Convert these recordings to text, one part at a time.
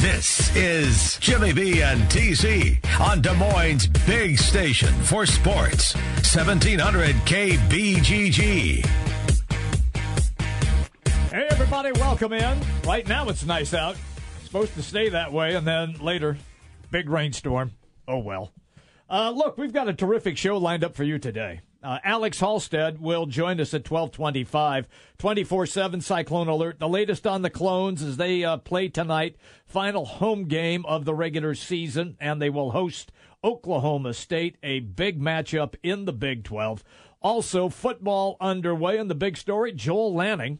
This is Jimmy B and TC on Des Moines' big station for sports. 1700 KBGG. Hey, everybody, welcome in. Right now it's nice out. supposed to stay that way, and then later, big rainstorm. Oh, well. Uh, look, we've got a terrific show lined up for you today. Uh, Alex Halstead will join us at 1225. 24-7 Cyclone Alert. The latest on the Clones as they uh, play tonight. Final home game of the regular season, and they will host Oklahoma State, a big matchup in the Big 12. Also, football underway, and the big story, Joel Lanning,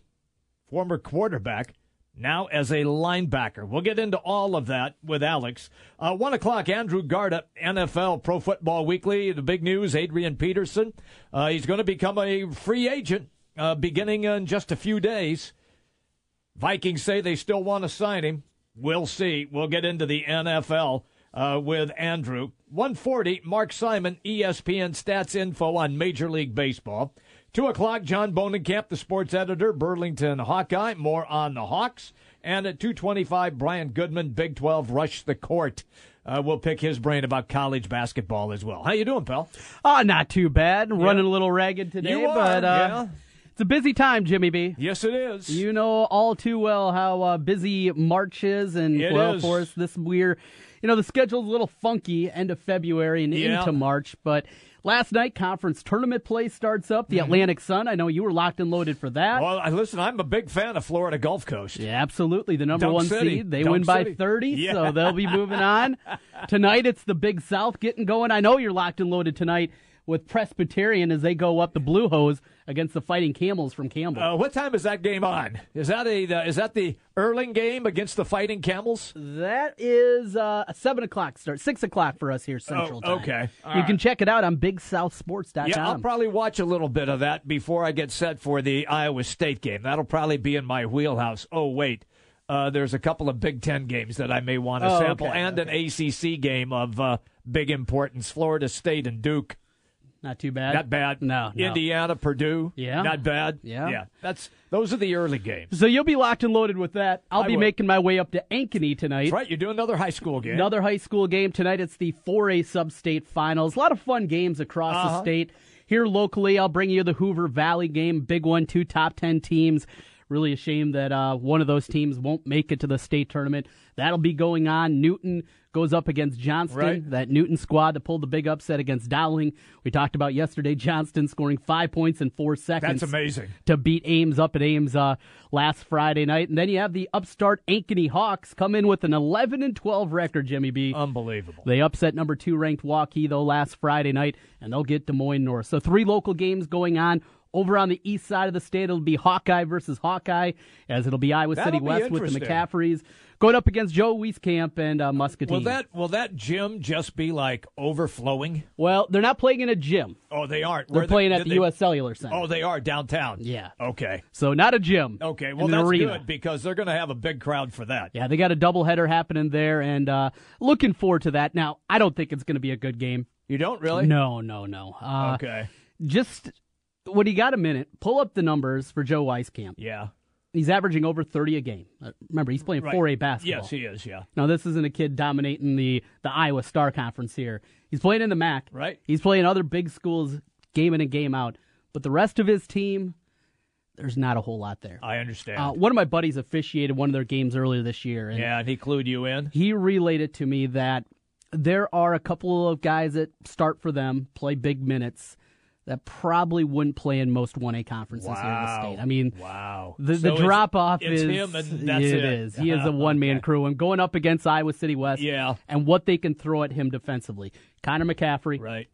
former quarterback, now as a linebacker. We'll get into all of that with Alex. Uh, one o'clock, Andrew Garda, NFL Pro Football Weekly. The big news: Adrian Peterson. Uh, he's going to become a free agent uh, beginning in just a few days. Vikings say they still want to sign him. We'll see. We'll get into the NFL uh, with Andrew. 140, Mark Simon, ESPN Stats Info on Major League Baseball. Two o'clock, John Bohnenkamp, the sports editor, Burlington Hawkeye. More on the Hawks. And at 225, Brian Goodman, Big 12, rush the court. Uh, we'll pick his brain about college basketball as well. How you doing, pal? Oh, not too bad. Running a little ragged today, are, but uh, yeah. it's a busy time, Jimmy B. Yes, it is. You know all too well how uh, busy March is, and It well, is. for us, this we're, you know, the schedule's a little funky end of February and Yeah. into March, but. Last night, conference tournament play starts up. The Atlantic Sun. I know you were locked and loaded for that. Mm-hmm. Well, I- listen, I'm a big fan of Florida Gulf Coast. Yeah, absolutely. The number Dunk one City. seed. They Dunk win by 30, Yeah. so they'll be moving on. tonight, it's the Big South getting going. I know you're locked and loaded tonight with Presbyterian as they go up the Blue Hose against the Fighting Camels from Campbell. Uh, what time is that game on? Is that a uh, is that the Erling game against the Fighting Camels? that is uh, a 7 o'clock start, 6 o'clock for us here Central Oh, Time. okay. All you right. can check it out on BigSouthSports.com. Yeah, I'll probably watch a little bit of that before I get set for the Iowa State game. That'll probably be in my wheelhouse. Oh wait, uh, there's a couple of Big Ten games that I may want to Oh, sample, okay, and an ACC game of uh, big importance: Florida State and Duke. Not too bad. Not bad. No, no. Indiana, Purdue. Yeah. Not bad. Yeah. Yeah. That's those are the early games. So you'll be locked and loaded with that. I'll I be will. making my way up to Ankeny tonight. That's right. You're doing another high school game. Another high school game tonight. It's the 4A sub-state finals. A lot of fun games across the Uh-huh. state. Here locally, I'll bring you the Hoover Valley game. Big one, two top 10 teams. Really a shame that uh, one of those teams won't make it to the state tournament. That'll be going on. Newton goes up against Johnston. Right. That Newton squad that pulled the big upset against Dowling. We talked about yesterday. Johnston scoring five points in four seconds That's amazing. to beat Ames up at Ames uh, last Friday night. And then you have the upstart Ankeny Hawks come in with an 11 and 12 record, Jimmy B. Unbelievable. They upset number two ranked Waukee though last Friday night, and they'll get Des Moines North. So three local games going on. Over on the east side of the state, it'll be Hawkeye versus Hawkeye, as it'll be Iowa That'll City be West with the. McCaffreys going up against Joe Wieskamp and uh, Muscatine. Will that will that gym just be like overflowing? well, they're not playing in a gym. Oh, they aren't. They're Where playing they- at the they- U.S. Cellular Center. Oh, they are downtown. Yeah. Okay. so not a gym. Okay. Well, that's arena. good because they're going to have a big crowd for that. Yeah, they got a doubleheader happening there, and uh, looking forward to that. Now, I don't think it's going to be a good game. You don't really? No, no, no. Uh, Okay. Just when you got a minute, pull up the numbers for Joe Wieskamp. Yeah. He's averaging over 30 a game. Uh, remember, he's playing Right. 4A basketball. Yes, he is. Yeah. Now, this isn't a kid dominating the, the Iowa Star Conference here. He's playing in the MAC. Right. He's playing other big schools game in and game out. But the rest of his team, there's not a whole lot there. I understand. Uh, one of my buddies officiated one of their games earlier this year. And yeah, and he clued you in. he relayed it to me that there are a couple of guys that start for them, play big minutes, that probably wouldn't play in most 1A conferences here in the state. I mean, Wow. the, So the drop off is him and that's it it. is. He is a one man Okay. crew and going up against Iowa City West Yeah. and what they can throw at him defensively. Connor McCaffrey, Right.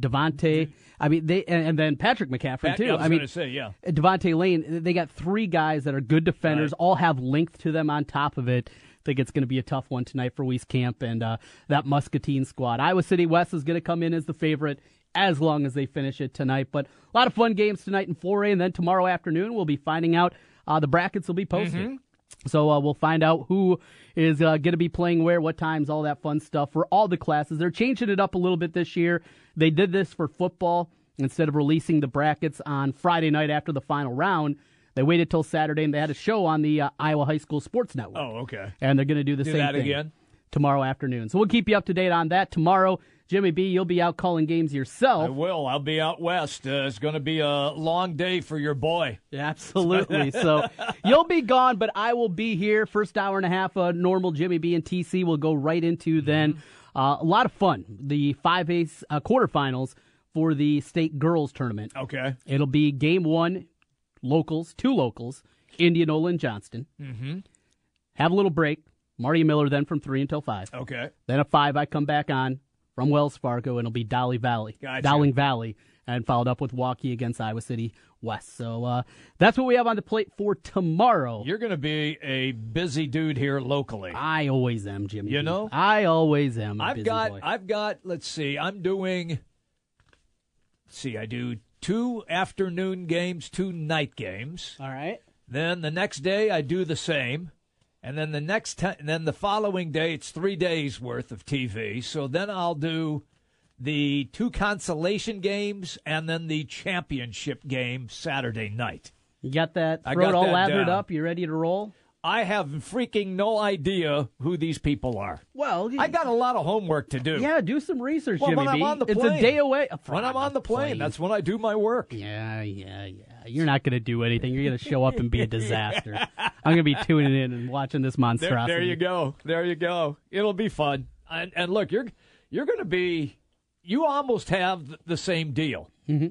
Devontae, I mean they and, and then Patrick McCaffrey Pat- too. I was I mean going to say, yeah. Devontae Lane, they got three guys that are good defenders, Right. all have length to them on top of it. I think it's going to be a tough one tonight for Wieskamp and uh, that Muscatine squad. Iowa City West is going to come in as the favorite as long as they finish it tonight. But a lot of fun games tonight in 4A, and then tomorrow afternoon we'll be finding out uh, the brackets will be posted. So uh, we'll find out who is uh, going to be playing where, what times, all that fun stuff for all the classes. They're changing it up a little bit this year. They did this for football instead of releasing the brackets on Friday night after the final round. They waited till Saturday and they had a show on the uh, Iowa High School Sports Network. Oh, okay. And they're going to do the Do same thing again? tomorrow afternoon. So we'll keep you up to date on that tomorrow. Jimmy B, you'll be out calling games yourself. I will. I'll be out west. Uh, it's going to be a long day for your boy. Absolutely. so you'll be gone, but I will be here. First hour and a half, uh, normal Jimmy B and TC will go right into then. Uh, a lot of fun. The 5A uh, quarterfinals for the state girls tournament. Okay. It'll be game one, locals, two locals, Indianola and Johnston. Mm-hmm. Have a little break. Marty Miller then from 3 until 5. Okay. Then at 5, I come back on from Wells Fargo, and it'll be Dolly Valley. Gotcha. Dowling Valley, and followed up with Waukee against Iowa City West. So uh, that's what we have on the plate for tomorrow. You're going to be a busy dude here locally. I always am, Jimmy. You know? I always am. a I've got, boy. I've got. Let's see. I'm doing. See. I do two afternoon games, two night games. All right. Then the next day I do the same, and then the next te- and then the following day it's three days worth of TV. So then I'll do the two consolation games and then the championship game Saturday night. You got that I throat got all lathered down. up? You ready to roll? I have freaking no idea who these people are. Well, I got a lot of homework to do. Yeah, do some research, Well, Jimmy when I'm on the plane, It's a day away. When I'm on the plane, that's when I do my work. Yeah, yeah, yeah. You're not going to do anything. You're going to show up and be a disaster. I'm going to be tuning in and watching this There, monstrosity. there you go. There you go. It'll be fun. And, and look, you're you're going to be. You almost have the same deal. Mm-hmm.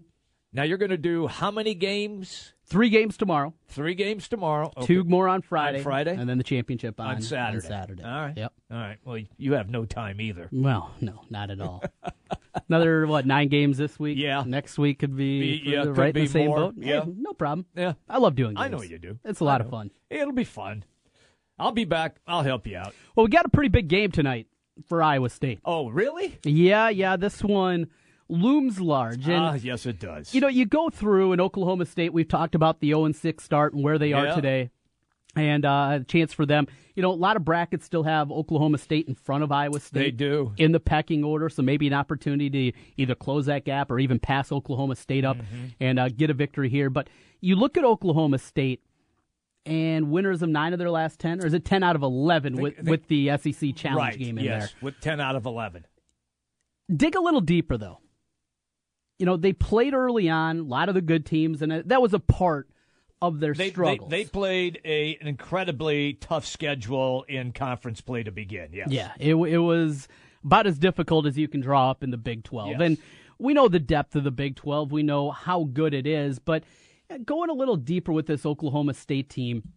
Now you're going to do how many games? Three games tomorrow, Three games tomorrow. Okay. two more on Friday, Friday? and then the championship on, on Saturday. on Saturday. All right. Yep. All right. Well, you have no time either. Well, no, not at all. Another what? Nine games this week. Yeah. Next week could be, Be- yeah, right in the same more. boat. Yeah. Hey, no problem. Yeah. I love doing. Games. I know what you do. It's a lot of fun. It'll be fun. I'll be back. I'll help you out. Well, we got a pretty big game tonight for Iowa State. Oh, really? Yeah, yeah. This one looms large, and Ah, yes, it does. You know, you go through in Oklahoma State, we've talked about the 0 6 start and where they are today. And uh, a chance for them. You know, a lot of brackets still have Oklahoma State in front of Iowa State. They do. In the pecking order, so maybe an opportunity to either close that gap or even pass Oklahoma State up Mm-hmm. and uh, get a victory here. But you look at Oklahoma State and winners of nine of their last 10, or is it 10 out of 11 with, think- with the SEC Challenge right. game in yes, there? with ten out of eleven. dig a little deeper though. You know, they played early on, a lot of the good teams, and that was a part of their They, they they played a, an incredibly tough schedule in conference play to begin. Yes. yeah, it, it was about as difficult as you can draw up in the Big 12. Yes. And we know the depth of the Big 12. We know how good it is, but going a little deeper with this Oklahoma State team,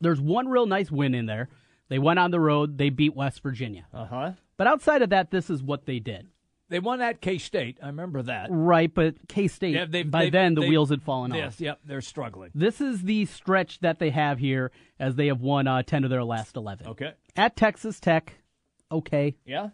there's one real nice win in there. They went on the road, they beat West Virginia. Uh huh. But outside of that, this is what they did. They won at K State. I remember that. Right, but K State, Yeah, they've- by they've- then, the wheels had fallen off. Yes. Yep. They're struggling. This is the stretch that they have here as they have won uh, 10 of their last 11. Okay. At Texas Tech, okay. Yeah.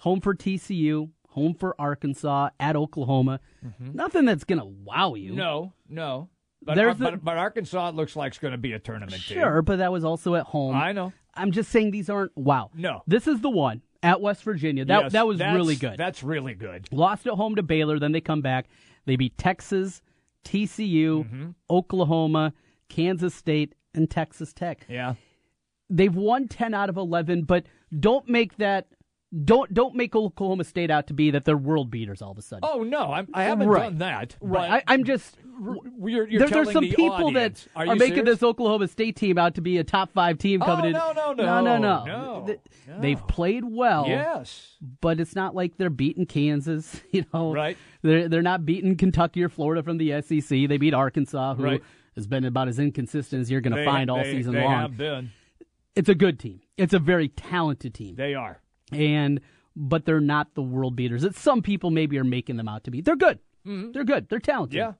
Home for TCU, home for Arkansas, at Oklahoma. Nothing that's going to wow you. Mm-hmm. No. No. But, but, the- but Arkansas it looks like it's going to be a tournament team. Sure, but that was also at home. I know. I'm just saying these aren't wow. No. This is the one at West Virginia. That, Yes, that was really good. That's really good. Lost at home to Baylor, then they come back. They beat Texas, TCU, Mm-hmm. Oklahoma, Kansas State, and Texas Tech. Yeah. they've won 10 out of 11 but don't make that don't don't make Oklahoma State out to be that they're world beaters all of a sudden. Oh no, I'm, I haven't Right. done that. right. I, I'm just you're, you're there, there's some the people audience. that are, are, making serious? this Oklahoma State team out to be a top five team Oh, coming in. no, no, no, no, no, no. no, Th- no. They've played well, Yes. but it's not like they're beating Kansas. You know, Right. They're they're not beating Kentucky or Florida from the SEC. They beat Arkansas, who Right. has been about as inconsistent as you're going to find all they- season they long. have been. It's a good team. It's a very talented team. They are. And but they're not the world beaters that some people maybe are making them out to be. They're good. They're good. They're talented. Mm-hmm. Yeah.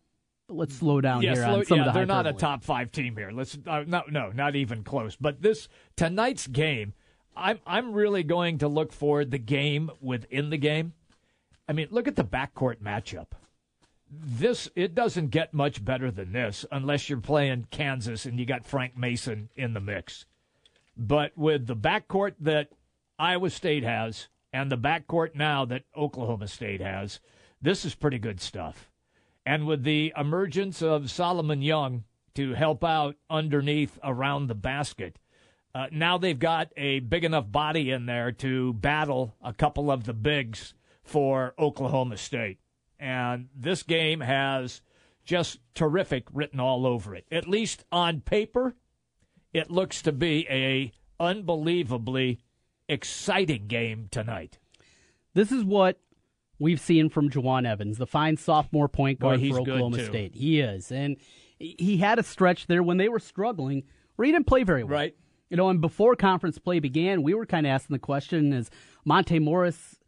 But let's slow down Yeah, here slow- on some yeah, of the they're not a top five team here. Let's uh, no, no, not even close. But this tonight's game, I'm I'm really going to look for the game within the game. I mean, look at the backcourt matchup. This it doesn't get much better than this unless you're playing Kansas and you got Frank Mason in the mix. But with the backcourt that Iowa State has and the backcourt now that Oklahoma State has, this is pretty good stuff. And with the emergence of Solomon Young to help out underneath around the basket. Uh, now they've got a big enough body in there to battle a couple of the bigs for Oklahoma State. And this game has just terrific written all over it. At least on paper, it looks to be a unbelievably exciting game tonight. This is what we've seen from Jawun Evans, the fine sophomore point guard Boy, for Oklahoma. State. He is. And he had a stretch there when they were struggling where he didn't play very well. Right. You know, and before conference play began, we were kind of asking the question is Monte Morris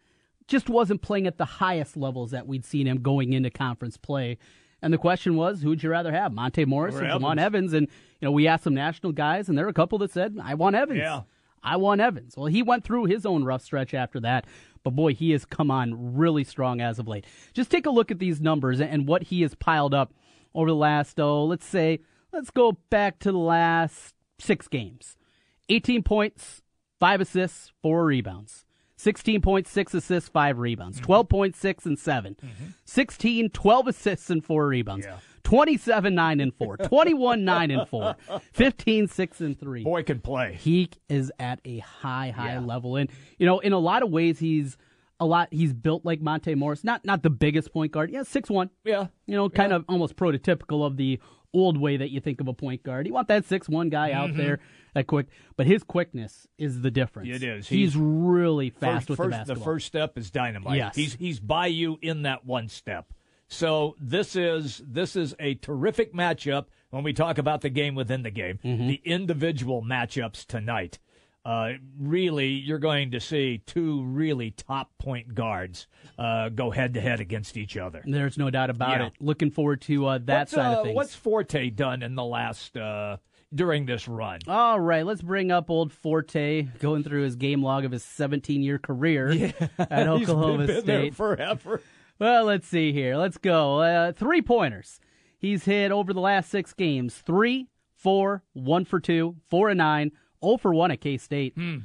just wasn't playing at the highest levels that we'd seen him going into conference play. And the question was, who'd you rather have, Monte Morris Or or, Evans. Evans? And, you know, we asked some national guys, and there were a couple that said, I want Evans. Yeah. I want Evans. Well, he went through his own rough stretch after that, but boy, he has come on really strong as of late. Just take a look at these numbers and what he has piled up over the last, oh, let's say, let's go back to the last six games 18 points, five assists, four rebounds. 16.6 assists, 5 rebounds. Mm-hmm. 12.6 and 7. Mm-hmm. 16, 12 assists and 4 rebounds. Yeah. 27, 9 and 4. 21, 9 and 4. 15, 6 and 3 Boy can play. he is at a high, high Yeah. level. And you know, in a lot of ways, he's a lot. He's built like Monte Morris. Not not the biggest point guard. Yeah, six one. Yeah. You know, kind of almost prototypical of the old way that you think of a point guard. You want that six one guy out there, that quick. But his quickness is the difference. Mm-hmm. It is. He's, He's- really fast first, with first- the basketball. first step is dynamite. Yes. He's he's by you in that one step. So this is this is a terrific matchup when we talk about the game within the game. Mm-hmm. The individual matchups tonight. Uh, really, you're going to see two really top point guards uh, go head to head against each other. There's no doubt about Yeah. it. Looking forward to uh, that what's, side uh, of things. What's Forte done in the last uh, during this run? All right, let's bring up old Forte going through his game log of his 17 year career at He's Oklahoma been there State. forever. Well, let's see here. Let's go. Uh, three pointers. He's hit over the last six games three, four, one for two, four and nine, 0 for one at K State. 0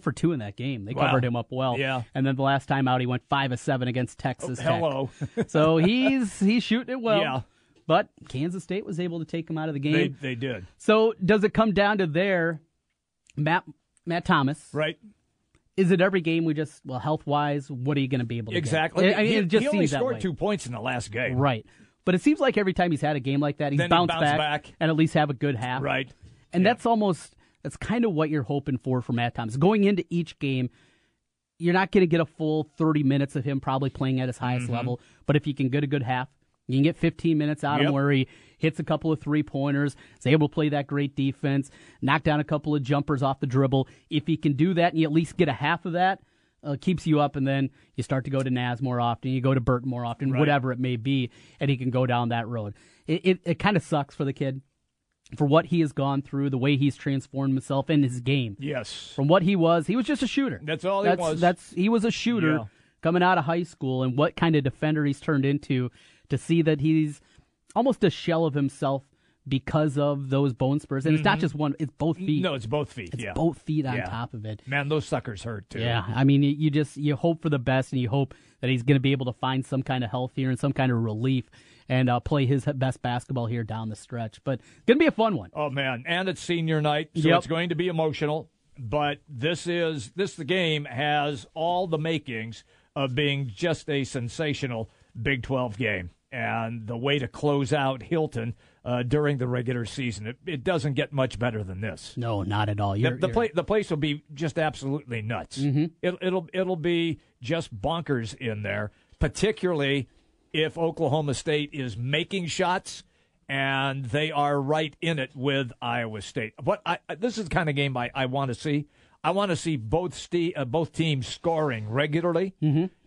for two in that game. They Hmm. Wow. covered him up well. Yeah. And then the last time out, he went five of seven against Texas Tech. Hello. So he's he's shooting it well. Yeah. But Kansas State was able to take him out of the game. they they did So does it come down to there, Matt Matt Thomas? right. Is it every game we just well health wise? What are you going to be able to get? Exactly. I mean, he, it just he only scored two points in the last game. Right. But it seems like every time he's had a game like that, he's he bounced, bounced back, back. and at least have a good half. Right. And Yeah. that's almost that's kind of what you're hoping for from Matt Thomas. Going into each game, you're not going to get a full 30 minutes of him probably playing at his highest Mm-hmm. level, but if you can get a good half, you can get 15 minutes out of Yep. him where he hits a couple of three pointers, is able to play that great defense, knock down a couple of jumpers off the dribble. If he can do that and you at least get a half of that, uh, keeps you up, and then you start to go to Naz more often, you go to Burton more often, Right. whatever it may be, and he can go down that road. It, it, it kind of sucks for the kid for what he has gone through, the way he's transformed himself in his game. Yes. From what he was, he was just a shooter. That's all he that's, was. That's he was a shooter Yeah. coming out of high school, and what kind of defender he's turned into. To see that he's almost a shell of himself because of those bone spurs, and it's not just one; it's both feet. Mm-hmm. No, it's both feet. it's yeah. both feet on Yeah. top of it. Man, those suckers hurt too. Yeah, I mean, you, you just you hope for the best, and you hope that he's going to be able to find some kind of health here and some kind of relief, and uh, play his best basketball here down the stretch. But going to be a fun one. Oh man, and it's senior night, so Yep. it's going to be emotional. But this is this the game has all the makings of being just a sensational Big Twelve game, and the way to close out Hilton uh, during the regular season. It, it doesn't get much better than this. No, not at all. The, the, pla- the place will be just absolutely nuts. It, it'll it'll be just bonkers in there, particularly if Oklahoma State is making shots and they are right in it with Iowa State. But I, this is the kind of game I, I want to see. I want to see both ste- uh, both teams scoring regularly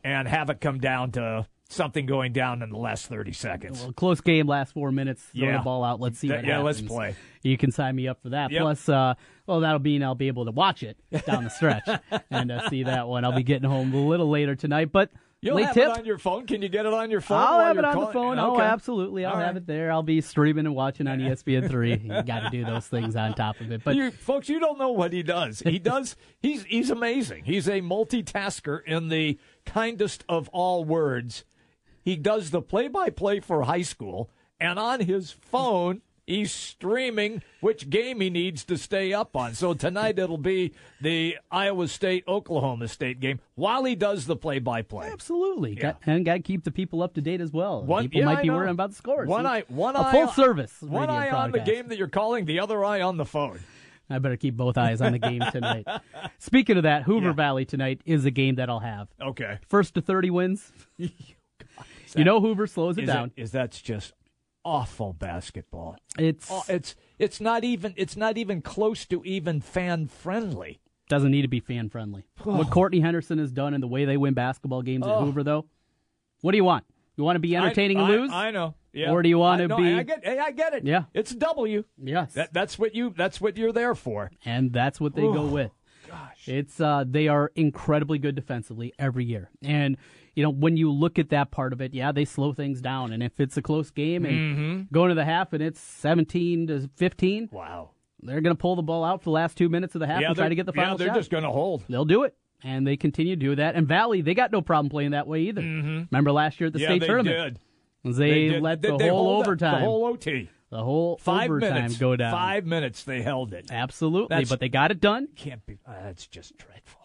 and have it come down to something going down in the last thirty seconds. Well, close game, last four minutes. Throw Yeah. the ball out. Let's see Th- what yeah, happens. let's play. You can sign me up for that. Yep. Plus, uh, well, that'll mean I'll be able to watch it down the stretch and uh, see that one. I'll be getting home a little later tonight, but You'll late have tip. it on your phone. Can you get it on your phone? I'll have it on the calling? phone. Oh, Okay. absolutely. I'll All have it there. I'll be streaming and watching on ESPN three. you got to do those things on top of it. But you, folks, you don't know what he does. He does. He's he's amazing. He's a multitasker in the kindest of all words. He does the play-by-play for high school, and on his phone, he's streaming which game he needs to stay up on. So tonight it'll be the Iowa State Oklahoma State game while he does the play by play. Absolutely, Yeah. Got, and got to keep the people up to date as well. One- people yeah, might I be know. worrying about the scores. One eye, one a eye, full service. One eye on the game that you're calling, the other eye on the phone. I better keep both eyes on the game tonight. Speaking of that, Hoover Yeah. Valley tonight is a game that I'll have. Okay, First to 30 wins. you know Hoover slows it is down. Is that's just awful basketball? It's Oh, it's it's not even it's not even close to even fan friendly. doesn't need to be fan friendly. what Courtney Henderson has done and the way they win basketball games at Oh. Hoover, though, what do you want? You want to be entertaining I, and lose? I, I know. Yeah. Or do you want I to know, be- I get. Hey, I get it. Yeah. It's W. yes, That that's what you that's what you're there for. and that's what they go with. Gosh. It's uh, they are incredibly good defensively every year, and you know when you look at that part of it, yeah, they slow things down. And if it's a close game and Mm-hmm. going to the half and it's seventeen to fifteen, Wow. they're going to pull the ball out for the last two minutes of the half Yeah, and try to get the final yeah, they're shot. just going to hold. They'll do it, and they continue to do that. And Valley, they got no problem playing that way either. Remember last year at the Mm-hmm. yeah, state they tournament, did. they, did. let the they whole overtime, the whole OT, the whole five overtime minutes go down. Five minutes they held it. Absolutely, That's- but they got it done. Can't be. Uh, that's just dreadful.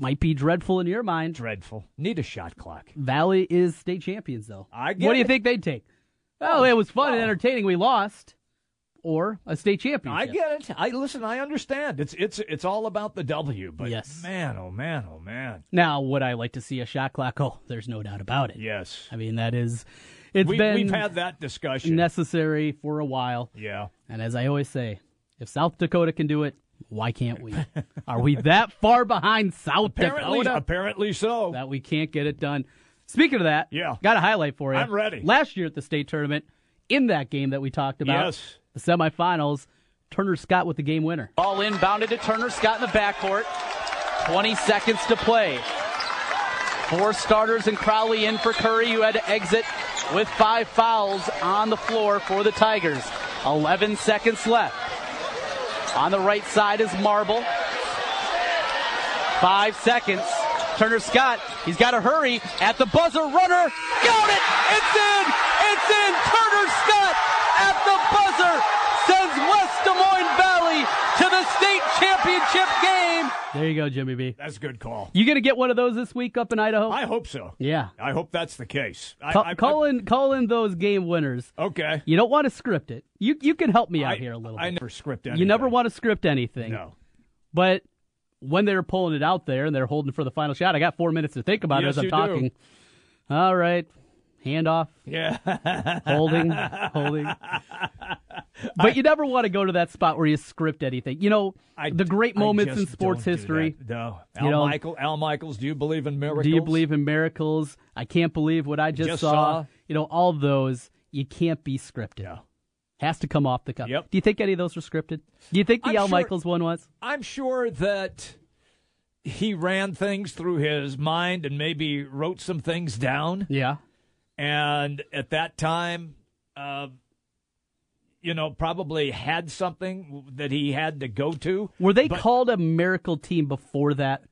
Might be dreadful in your mind. Dreadful. Need a shot clock. Valley is state champions, though. I get what do you it. think they'd take? Oh, it was fun and entertaining. We lost, or a state champion. I championship. get it. I listen. I understand. It's it's it's all about the W. But Yes. man, oh man, oh man. Now, would I like to see a shot clock? Oh, there's no doubt about it. Yes. I mean, that is, it's We, been we've had that discussion. necessary for a while. yeah. And as I always say, if South Dakota can do it, why can't we? Are we that far behind South Apparently, Dakota apparently so. that we can't get it done? Speaking of that, Yeah. got a highlight for you. I'm ready. Last year at the state tournament, in that game that we talked about, Yes. the semifinals, Turner Scott with the game winner. Ball inbounded to Turner Scott in the backcourt. 20 seconds to play. Four starters and Crowley in for Curry, who had to exit with five fouls on the floor for the Tigers. 11 seconds left. On the right side is Marble. Five seconds. Turner Scott, he's got to hurry at the buzzer. Runner, got it! It's in! It's in! Turner Scott at the buzzer sends West Des Moines Valley to the state. There you go, Jimmy B. That's a good call. You gonna get one of those this week up in Idaho? I hope so. yeah. I hope that's the case. I, Call, I- call in, call in those game winners. Okay. You don't want to script it. You you can help me out I, here a little I bit. never script anything. You never want to script anything. No. But when they're pulling it out there and they're holding for the final shot, I got four minutes to think about Yes, it as I'm you do. talking. All right. Handoff, Yeah. holding, holding. But you never want to go to that spot where you script anything. You know, I- the great moments in sports history. No. Al You know- Michael, Al Michaels, do you believe in miracles? Do you believe in miracles? I can't believe what I just, Just saw. saw. You know, all those, you can't be scripted. Yeah. Has to come off the cuff. Yep. Do you think any of those were scripted? Do you think the I'm Al sure- Michaels one was? I'm sure that he ran things through his mind and maybe wrote some things down. Yeah. And at that time, uh, you know, probably had something that he had to go to. Were they But- called a miracle team before that?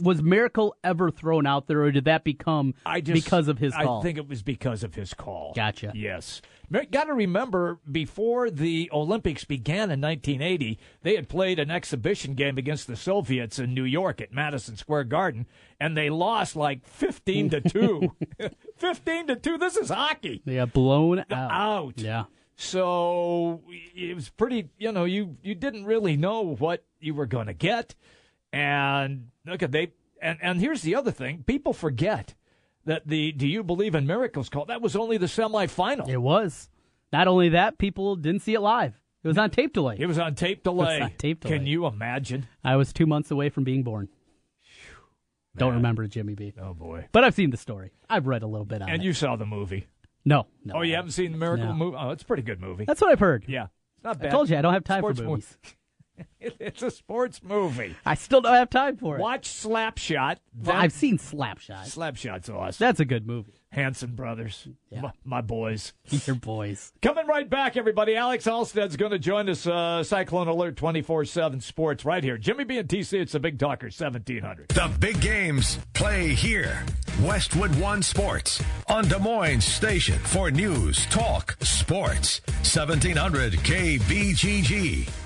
Was miracle ever thrown out there, or did that become I just, because of his call? I think it was because of his call. Gotcha. Yes. Got to remember, before the Olympics began in 1980, they had played an exhibition game against the Soviets in New York at Madison Square Garden, and they lost like 15 to 2. 15 to 2. This is hockey. they got blown out. Out. Yeah. So it was pretty, you know, you you didn't really know what you were going to get. And look at they and and here's the other thing, people forget that the do you believe in miracles call that was only the semifinal. It was. Not only that, people didn't see it live. It was on tape delay. It was on tape delay. on tape delay. Can you imagine? I was two months away from being born. Don't remember Jimmy B. Oh boy. But I've seen the story. I've read a little bit on And it. you saw the movie. no, no. Oh, you haven't seen the miracle No. movie? Oh, it's a pretty good movie. That's what I've heard. yeah. It's not bad. I told you I don't have time Sports for movie. movies. it's a sports movie. I still don't have time for it. Watch Slapshot. Well, I've seen Slapshot. Slapshot's awesome. That's a good movie. Hanson Brothers. Yeah. My, my boys. Your boys. Coming right back, everybody. Alex Halstead's going to join us, uh, Cyclone Alert 24 7 Sports, right here. Jimmy B and TC, it's the Big Talker 1700. The big games play here. Westwood One Sports on Des Moines Station for news, talk, sports. 1700 KBGG.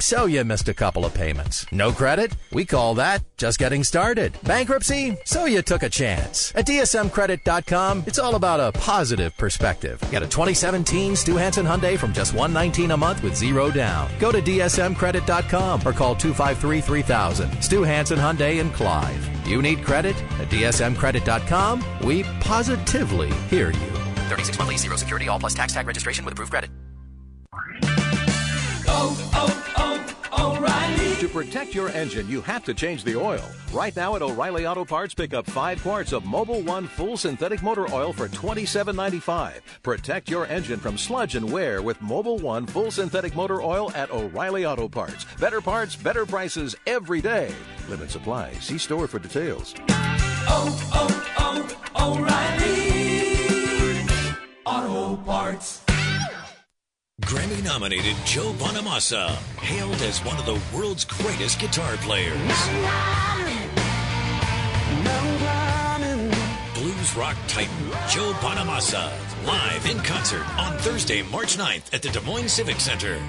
so you missed a couple of payments. No credit? We call that just getting started. Bankruptcy? So you took a chance. At DSMCredit.com, it's all about a positive perspective. Get a 2017 Stew Hansen Hyundai from just 119 a month with zero down. Go to DSMCredit.com or call 253 3000. Stew Hansen Hyundai in Clive. You need credit? At DSMCredit.com, we positively hear you. 36 monthly, zero security, all plus tax tag registration with approved credit. Oh, oh, To protect your engine, you have to change the oil. Right now at O'Reilly Auto Parts, pick up five quarts of Mobil One full synthetic motor oil for $27.95. Protect your engine from sludge and wear with Mobil One full synthetic motor oil at O'Reilly Auto Parts. Better parts, better prices every day. Limit supply. See store for details. Grammy nominated Joe Bonamassa, hailed as one of the world's greatest guitar players. Blues rock titan Joe Bonamassa, live in concert on Thursday, March 9th at the Des Moines Civic Center.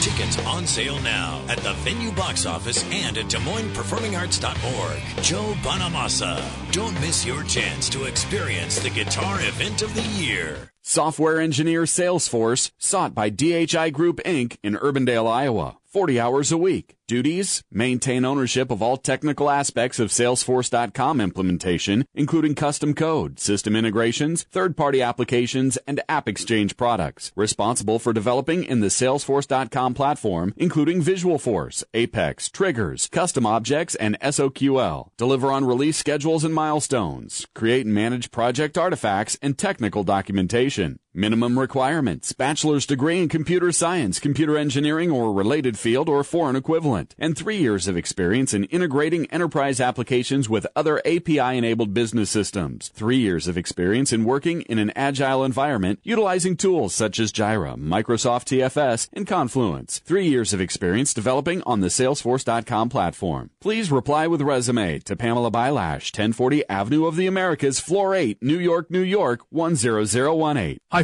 Tickets on sale now at the venue box office and at Des Moines Performing Arts.org. Joe Bonamassa. Don't miss your chance to experience the guitar event of the year. Software engineer Salesforce, sought by DHI Group Inc. in Urbandale, Iowa. 40 hours a week. Duties, maintain ownership of all technical aspects of Salesforce.com implementation, including custom code, system integrations, third-party applications, and AppExchange products. Responsible for developing in the Salesforce.com platform, including Visualforce, Apex, triggers, custom objects, and SOQL. Deliver on release schedules and milestones. Create and manage project artifacts and technical documentation information Minimum requirements, bachelor's degree in computer science, computer engineering, or related field or foreign equivalent, and three years of experience in integrating enterprise applications with other API-enabled business systems. Three years of experience in working in an agile environment utilizing tools such as Jira, Microsoft TFS, and Confluence. Three years of experience developing on the Salesforce.com platform. Please reply with resume to Pamela Bylash, 1040 Avenue of the Americas, Floor 8, New York, New York, 10018. Hi,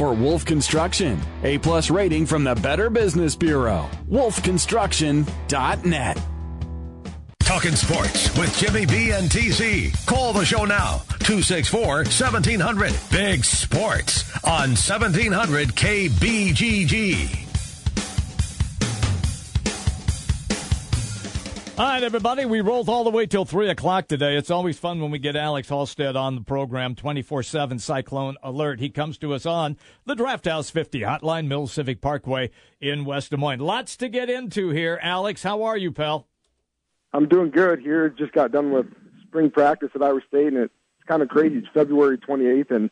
for Wolf Construction. A plus rating from the Better Business Bureau. wolfconstruction.net. Talking sports with Jimmy B and TC. Call the show now. 264 1700. Big Sports on 1700 KBGG. All right, everybody. We rolled all the way till 3 o'clock today. It's always fun when we get Alex Halstead on the program, 24 7 Cyclone Alert. He comes to us on the Draft House 50 Hotline, Mills Civic Parkway in West Des Moines. Lots to get into here. Alex, how are you, pal? I'm doing good here. Just got done with spring practice at Iowa State, and it's kind of crazy. It's February 28th, and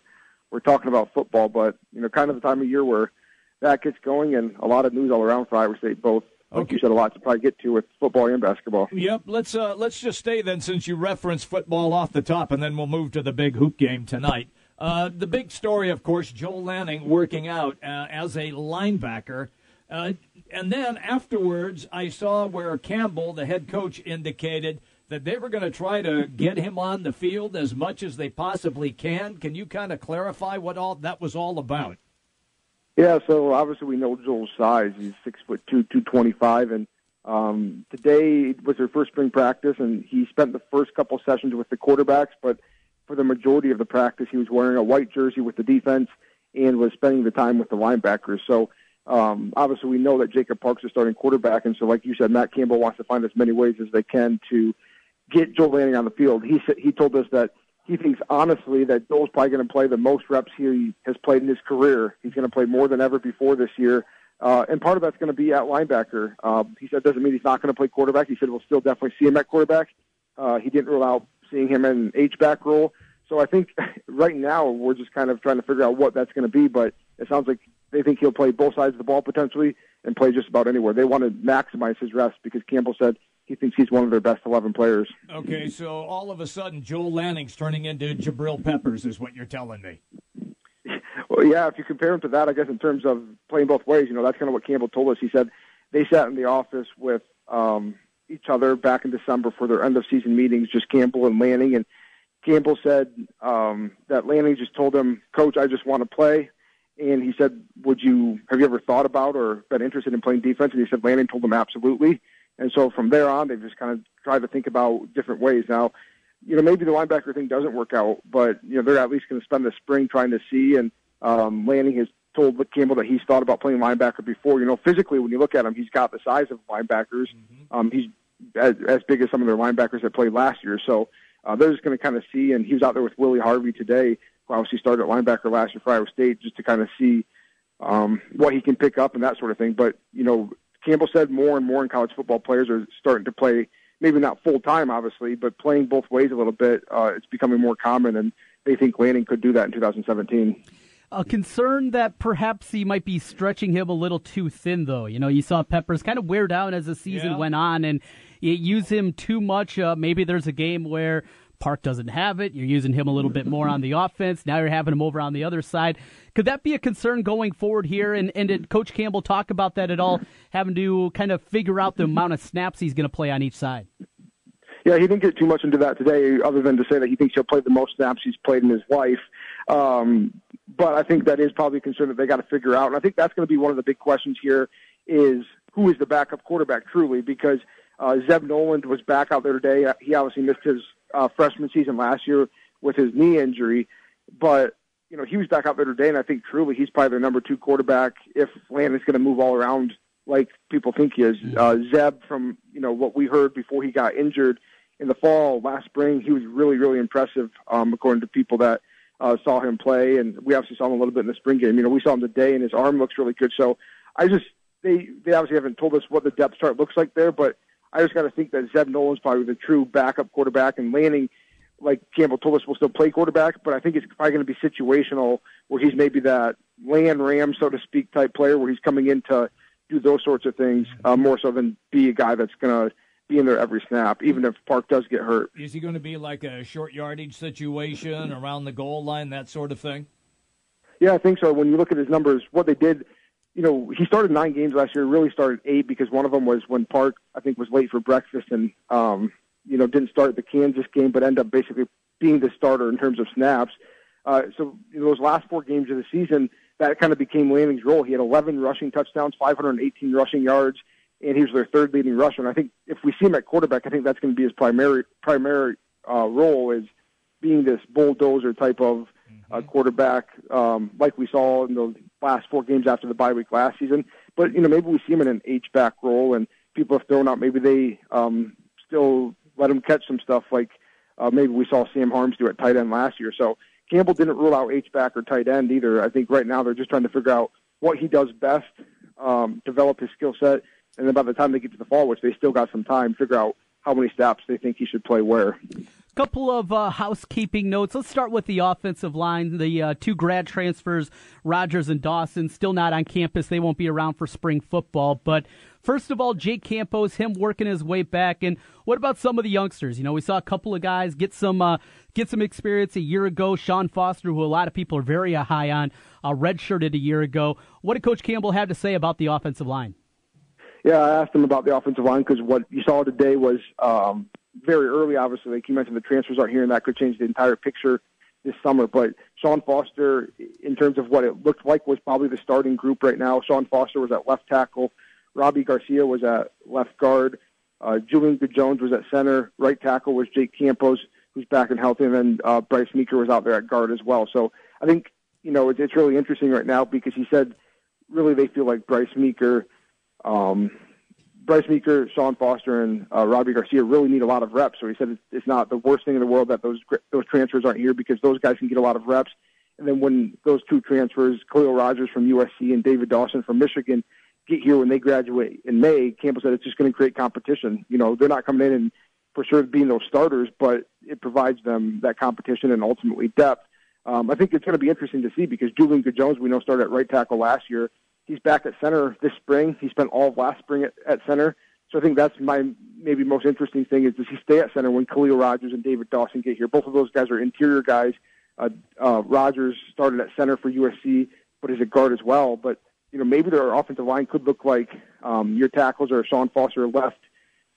we're talking about football, but, you know, kind of the time of year where that gets going and a lot of news all around for Iowa State, both like okay. you said, a lot to probably get to with football and basketball. Yep. Let's uh, let's just stay then, since you referenced football off the top, and then we'll move to the big hoop game tonight. Uh, the big story, of course, Joel Lanning working out uh, as a linebacker. Uh, and then afterwards, I saw where Campbell, the head coach, indicated that they were going to try to get him on the field as much as they possibly can. Can you kind of clarify what all that was all about? Yeah, so obviously we know Joel's size. He's six foot two, two twenty five, and um, today was their first spring practice, and he spent the first couple sessions with the quarterbacks. But for the majority of the practice, he was wearing a white jersey with the defense and was spending the time with the linebackers. So um, obviously, we know that Jacob Park's is starting quarterback, and so like you said, Matt Campbell wants to find as many ways as they can to get Joel Lanning on the field. He said he told us that he thinks honestly that Joel's probably going to play the most reps he has played in his career. He's going to play more than ever before this year. Uh, and part of that's going to be at linebacker. Uh, he said doesn't mean he's not going to play quarterback. He said we'll still definitely see him at quarterback. Uh, he didn't rule out seeing him in an H-back role. So I think right now we're just kind of trying to figure out what that's going to be. But it sounds like they think he'll play both sides of the ball potentially and play just about anywhere. They want to maximize his rest because Campbell said he thinks he's one of their best 11 players. Okay, so all of a sudden, Joel Lanning's turning into Jabril Peppers, is what you're telling me. Well, yeah, if you compare him to that, I guess in terms of playing both ways, you know, that's kind of what Campbell told us. He said they sat in the office with um, each other back in December for their end of season meetings, just Campbell and Lanning. And Campbell said um, that Lanning just told him, Coach, I just want to play. And he said, Would you have you ever thought about or been interested in playing defense? And he said Lanning told him absolutely. And so from there on, they've just kind of tried to think about different ways. Now, you know, maybe the linebacker thing doesn't work out, but you know they're at least going to spend the spring trying to see. And um, Lanning has told Campbell that he's thought about playing linebacker before. You know, physically when you look at him, he's got the size of linebackers. Mm-hmm. Um, he's as, as big as some of their linebackers that played last year. So uh, they're just going to kind of see. And he was out there with Willie Harvey today, who obviously started at linebacker last year for Iowa State, just to kind of see um, what he can pick up and that sort of thing. But you know, Campbell said more and more in college football players are starting to play, maybe not full time, obviously, but playing both ways a little bit. Uh, it's becoming more common, and they think Lanning could do that in 2017. A concern that perhaps he might be stretching him a little too thin, though. You know, you saw Peppers kind of wear down as the season yeah. went on, and you use him too much. Uh, maybe there's a game where Park doesn't have it. You're using him a little bit more on the offense. Now you're having him over on the other side. Could that be a concern going forward here? And, and did Coach Campbell talk about that at all, having to kind of figure out the amount of snaps he's going to play on each side? Yeah, he didn't get too much into that today, other than to say that he thinks he'll play the most snaps he's played in his life. Um, but I think that is probably a concern that they got to figure out. And I think that's going to be one of the big questions here is who is the backup quarterback truly? Because uh, Zeb Noland was back out there today. He obviously missed his uh, freshman season last year with his knee injury, but you know he was back out there today, and I think truly he's probably their number two quarterback if Lanning's going to move all around like people think he is. Uh, Zeb, from you know what we heard before he got injured in the fall last spring, he was really really impressive um, according to people that uh, saw him play, and we obviously saw him a little bit in the spring game. You know, we saw him today, and his arm looks really good. So I just they they obviously haven't told us what the depth chart looks like there, but I just got to think that Zeb Noland's probably the true backup quarterback, and Lanning, like Campbell told us, will still play quarterback, but I think it's probably going to be situational where he's maybe that land ram, so to speak, type player where he's coming in to do those sorts of things uh, more so than be a guy that's going to be in there every snap, even if Park does get hurt. Is he going to be like a short yardage situation around the goal line, that sort of thing? Yeah, I think so. When you look at his numbers, what they did – you know, he started nine games last year. Really started eight because one of them was when Park, I think, was late for breakfast and, um, you know, didn't start the Kansas game, but ended up basically being the starter in terms of snaps. Uh, so in those last four games of the season, that kind of became Lanning's role. He had 11 rushing touchdowns, 518 rushing yards, and he was their third leading rusher. And I think if we see him at quarterback, I think that's going to be his primary primary uh, role is being this bulldozer type of uh, quarterback, um, like we saw in the last four games after the bye week last season. But you know, maybe we see him in an H back role, and people have thrown out maybe they um, still let him catch some stuff like uh, maybe we saw Sam Harms do at tight end last year. So Campbell didn't rule out H back or tight end either. I think right now they're just trying to figure out what he does best, um, develop his skill set, and then by the time they get to the fall, which they still got some time, figure out how many snaps they think he should play where. Couple of uh, housekeeping notes. Let's start with the offensive line. The uh, two grad transfers, Rodgers and Dawson, still not on campus. They won't be around for spring football. But first of all, Jake Campos, him working his way back. And what about some of the youngsters? You know, we saw a couple of guys get some uh, get some experience a year ago. Sean Foster, who a lot of people are very high on, uh, redshirted a year ago. What did Coach Campbell have to say about the offensive line? Yeah, I asked him about the offensive line because what you saw today was um, very early, obviously. Like you mentioned, the transfers aren't here, and that could change the entire picture this summer. But Sean Foster, in terms of what it looked like, was probably the starting group right now. Sean Foster was at left tackle. Robbie Garcia was at left guard. Uh, Julian Good Jones was at center. Right tackle was Jake Campos, who's back and healthy, and then uh, Bryce Meeker was out there at guard as well. So I think you know it's, it's really interesting right now because he said really they feel like Bryce Meeker um, Bryce Meeker, Sean Foster, and uh, Robbie Garcia really need a lot of reps. So he said it's not the worst thing in the world that those those transfers aren't here because those guys can get a lot of reps. And then when those two transfers, Khalil Rodgers from USC and David Dawson from Michigan, get here when they graduate in May, Campbell said it's just going to create competition. You know, they're not coming in and for sure being those starters, but it provides them that competition and ultimately depth. Um, I think it's going to be interesting to see because Julian Good Jones, we know, started at right tackle last year He's back at center this spring. He spent all of last spring at, at center. So I think that's my maybe most interesting thing is does he stay at center when Khalil Rodgers and David Dawson get here? Both of those guys are interior guys. Uh, uh, Rodgers started at center for USC, but he's a guard as well. But you know maybe their offensive line could look like um, your tackles are Sean Foster left,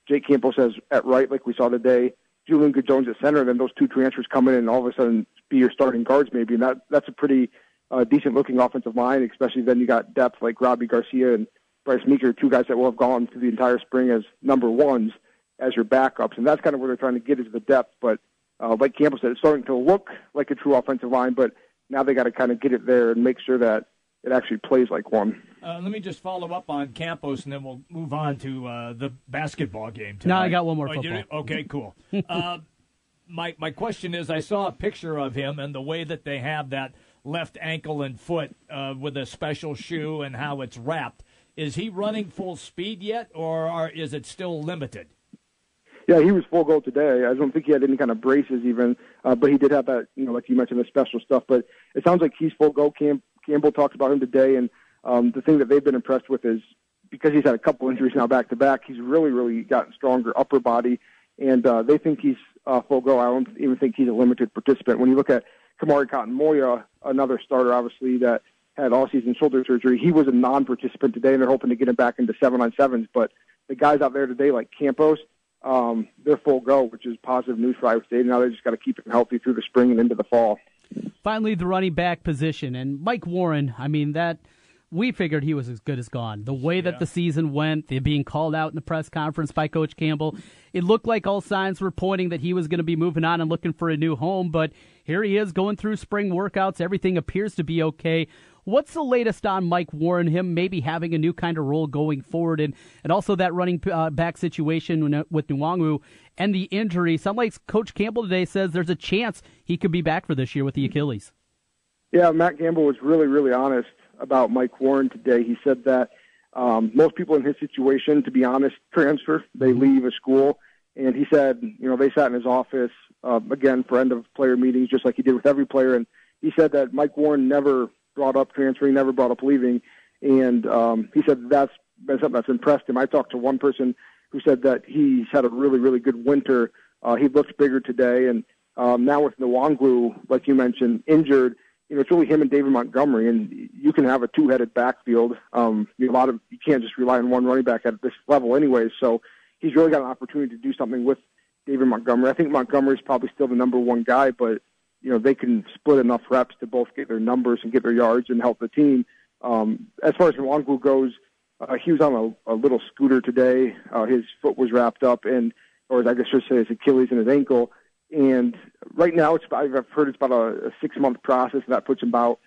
Jake Campbell says at right, like we saw today. Julian Good Jones at center, and then those two transfers come in and all of a sudden be your starting guards maybe, and that that's a pretty uh, decent looking offensive line, especially then you got depth like Robbie Garcia and Bryce Meeker, two guys that will have gone through the entire spring as number ones as your backups, and that's kind of where they're trying to get is the depth. But uh, like Campbell said, it's starting to look like a true offensive line, but now they got to kind of get it there and make sure that it actually plays like one. Uh, let me just follow up on Campos, and then we'll move on to uh, the basketball game tonight. No, I got one more oh, football. Okay, cool. uh, my my question is, I saw a picture of him and the way that they have that left ankle and foot uh, with a special shoe and how it's wrapped. Is he running full speed yet, or are, is it still limited? Yeah, he was full go today. I don't think he had any kind of braces even, uh, but he did have that, you know, like you mentioned, the special stuff. But it sounds like he's full go. Cam- Campbell talked about him today, and um, the thing that they've been impressed with is because he's had a couple injuries now back to back, he's really, really gotten stronger upper body, and uh, they think he's uh, full go. I don't even think he's a limited participant. When you look at Kamari Cotton Moya, another starter, obviously, that had all season shoulder surgery. He was a non participant today, and they're hoping to get him back into seven on sevens. But the guys out there today, like Campos, um, they're full go, which is positive news for Iowa State. Now they just got to keep him healthy through the spring and into the fall. Finally, the running back position. And Mike Warren, I mean, that we figured he was as good as gone. The way that the season went, the being called out in the press conference by Coach Campbell, it looked like all signs were pointing that he was going to be moving on and looking for a new home. But here he is going through spring workouts. Everything appears to be okay. What's the latest on Mike Warren, him maybe having a new kind of role going forward, and, and also that running uh, back situation with Nwangwu and the injury? Some like Coach Campbell today says there's a chance he could be back for this year with the Achilles. Yeah, Matt Campbell was really, really honest about Mike Warren today. He said that um, most people in his situation, to be honest, transfer. They mm-hmm. leave a school. And he said, you know, they sat in his office, uh, again, for end of player meetings, just like he did with every player. And he said that Mike Warren never brought up transferring, never brought up leaving. And um, he said that's been something that's impressed him. I talked to one person who said that he's had a really, really good winter. Uh, he looks bigger today. And um, now with Nwangwu, like you mentioned, injured, you know, it's really him and David Montgomery, and you can have a two-headed backfield. Um, you know, a lot of you can't just rely on one running back at this level, anyway. So he's really got an opportunity to do something with David Montgomery. I think Montgomery is probably still the number one guy, but you know they can split enough reps to both get their numbers and get their yards and help the team. Um, as far as Nwangwu goes, uh, he was on a, a little scooter today. Uh, his foot was wrapped up, and or I guess I should say his Achilles and his ankle. And right now, it's I've heard it's about a, a six month process, that puts him about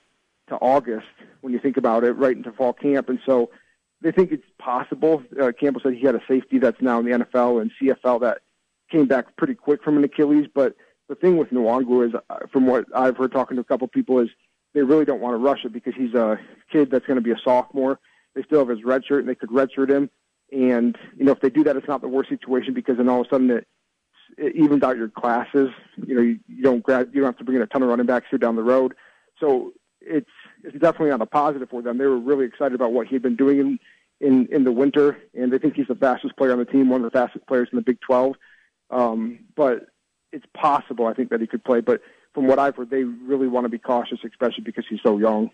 to August when you think about it, right into fall camp. And so they think it's possible. Uh, Campbell said he had a safety that's now in the NFL and CFL that came back pretty quick from an Achilles. But the thing with Nwangwu is, uh, from what I've heard talking to a couple people, is they really don't want to rush it because he's a kid that's going to be a sophomore. They still have his red shirt, and they could redshirt him. And you know, if they do that, it's not the worst situation because then all of a sudden it, it evens out your classes. You know, you, you don't grad, you don't have to bring in a ton of running backs here down the road. So it's it's definitely on a positive for them. They were really excited about what he'd been doing in in in the winter, and they think he's the fastest player on the team, one of the fastest players in the Big 12. Um, but it's possible, I think, that he could play. But from what I've heard, they really want to be cautious, especially because he's so young.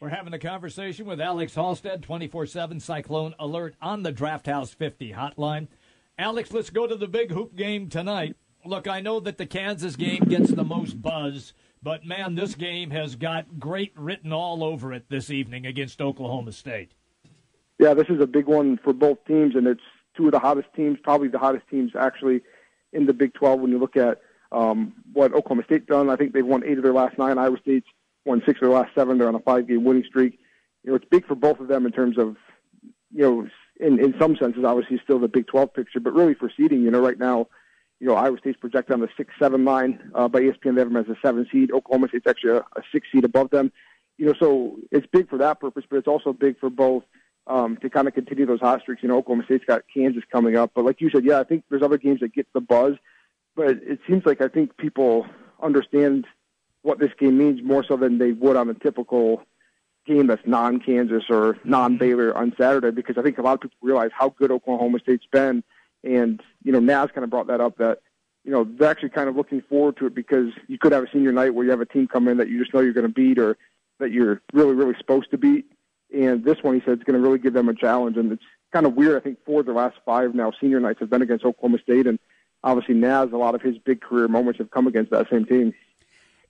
We're having a conversation with Alex Halsted, 24 7 Cyclone Alert on the Draft House 50 hotline. Alex, let's go to the big hoop game tonight. Look, I know that the Kansas game gets the most buzz, but man, this game has got great written all over it this evening against Oklahoma State. Yeah, this is a big one for both teams, and it's two of the hottest teams, probably the hottest teams actually in the Big 12 when you look at um, what Oklahoma State done. I think they've won eight of their last nine. Iowa State's won six of their last seven. They're on a five-game winning streak. You know, it's big for both of them in terms of, you know, in in some senses, obviously still the Big 12 picture, but really for seeding. You know, right now, you know, Iowa State's projected on the six seven line uh, by ESPN. They have them as a seven seed. Oklahoma State's actually a, a six seed above them. You know, so it's big for that purpose, but it's also big for both um, to kind of continue those hot streaks. You know, Oklahoma State's got Kansas coming up, but like you said, yeah, I think there's other games that get the buzz, but it seems like I think people understand what this game means more so than they would on a typical game that's non-Kansas or non-Baylor on Saturday because I think a lot of people realize how good Oklahoma State's been, and you know Naz kind of brought that up that you know they're actually kind of looking forward to it because you could have a senior night where you have a team come in that you just know you're going to beat or that you're really really supposed to beat, and this one he said is going to really give them a challenge, and it's kind of weird. I think four of the last five now senior nights have been against Oklahoma State, and obviously Naz a lot of his big career moments have come against that same team.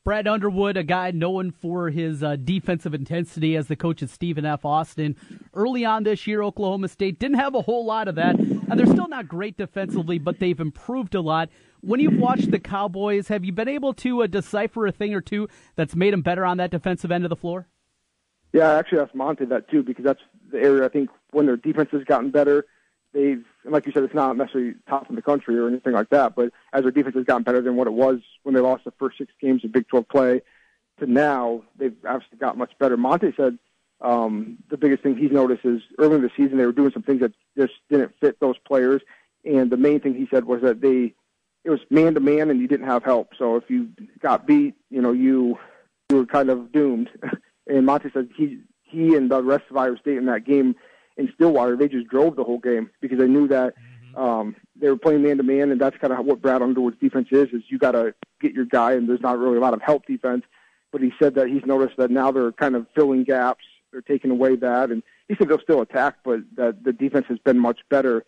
Brad Underwood, a guy known for his uh, defensive intensity as the coach at Stephen F. Austin. Early on this year, Oklahoma State didn't have a whole lot of that, and they're still not great defensively, but they've improved a lot. When you've watched the Cowboys, have you been able to uh, decipher a thing or two that's made them better on that defensive end of the floor? Yeah, I actually asked Monte that too because that's the area I think when their defense has gotten better – they've, and like you said, it's not necessarily top in the country or anything like that, but as their defense has gotten better than what it was when they lost the first six games of Big 12 play to now, they've obviously got much better. Monte said um, the biggest thing he's noticed is early in the season they were doing some things that just didn't fit those players, and the main thing he said was that they it was man to man and you didn't have help. So if you got beat, you know you you were kind of doomed. and Monte said he he and the rest of Iowa State in that game in Stillwater, they just drove the whole game because they knew that um, they were playing man to man, and that's kind of what Brad Underwood's defense is: is you got to get your guy, and there's not really a lot of help defense. But he said that he's noticed that now they're kind of filling gaps, they're taking away that, and he said they'll still attack, but that the defense has been much better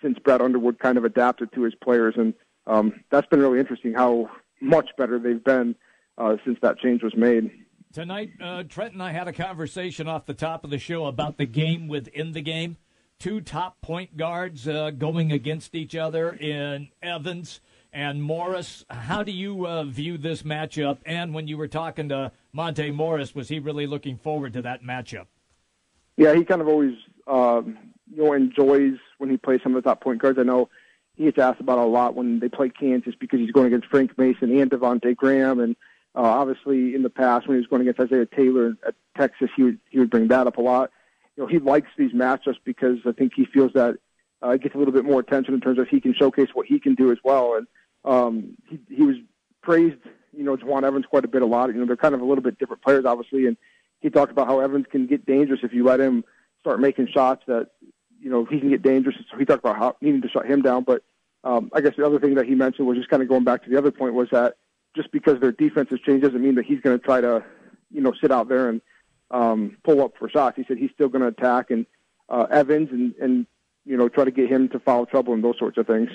since Brad Underwood kind of adapted to his players, and um, that's been really interesting how much better they've been uh, since that change was made. Tonight, uh, Trent and I had a conversation off the top of the show about the game within the game. Two top point guards uh, going against each other in Evans and Morris. How do you uh, view this matchup? And when you were talking to Monte Morris, was he really looking forward to that matchup? Yeah, he kind of always um, you know enjoys when he plays some of the top point guards. I know he gets asked about a lot when they play Kansas because he's going against Frank Mason and Devonte Graham and uh, obviously, in the past when he was going against Isaiah Taylor at Texas, he would he would bring that up a lot. You know, he likes these matchups because I think he feels that uh, it gets a little bit more attention in terms of he can showcase what he can do as well. And um, he he was praised, you know, Jawun Evans quite a bit a lot. You know, they're kind of a little bit different players, obviously, and he talked about how Evans can get dangerous if you let him start making shots that you know he can get dangerous. So he talked about how needing to shut him down. But um, I guess the other thing that he mentioned was just kind of going back to the other point was that just because their defense has changed doesn't mean that he's going to try to, you know, sit out there and um, pull up for shots. He said he's still going to attack and uh, Evans and and you know try to get him to foul trouble and those sorts of things.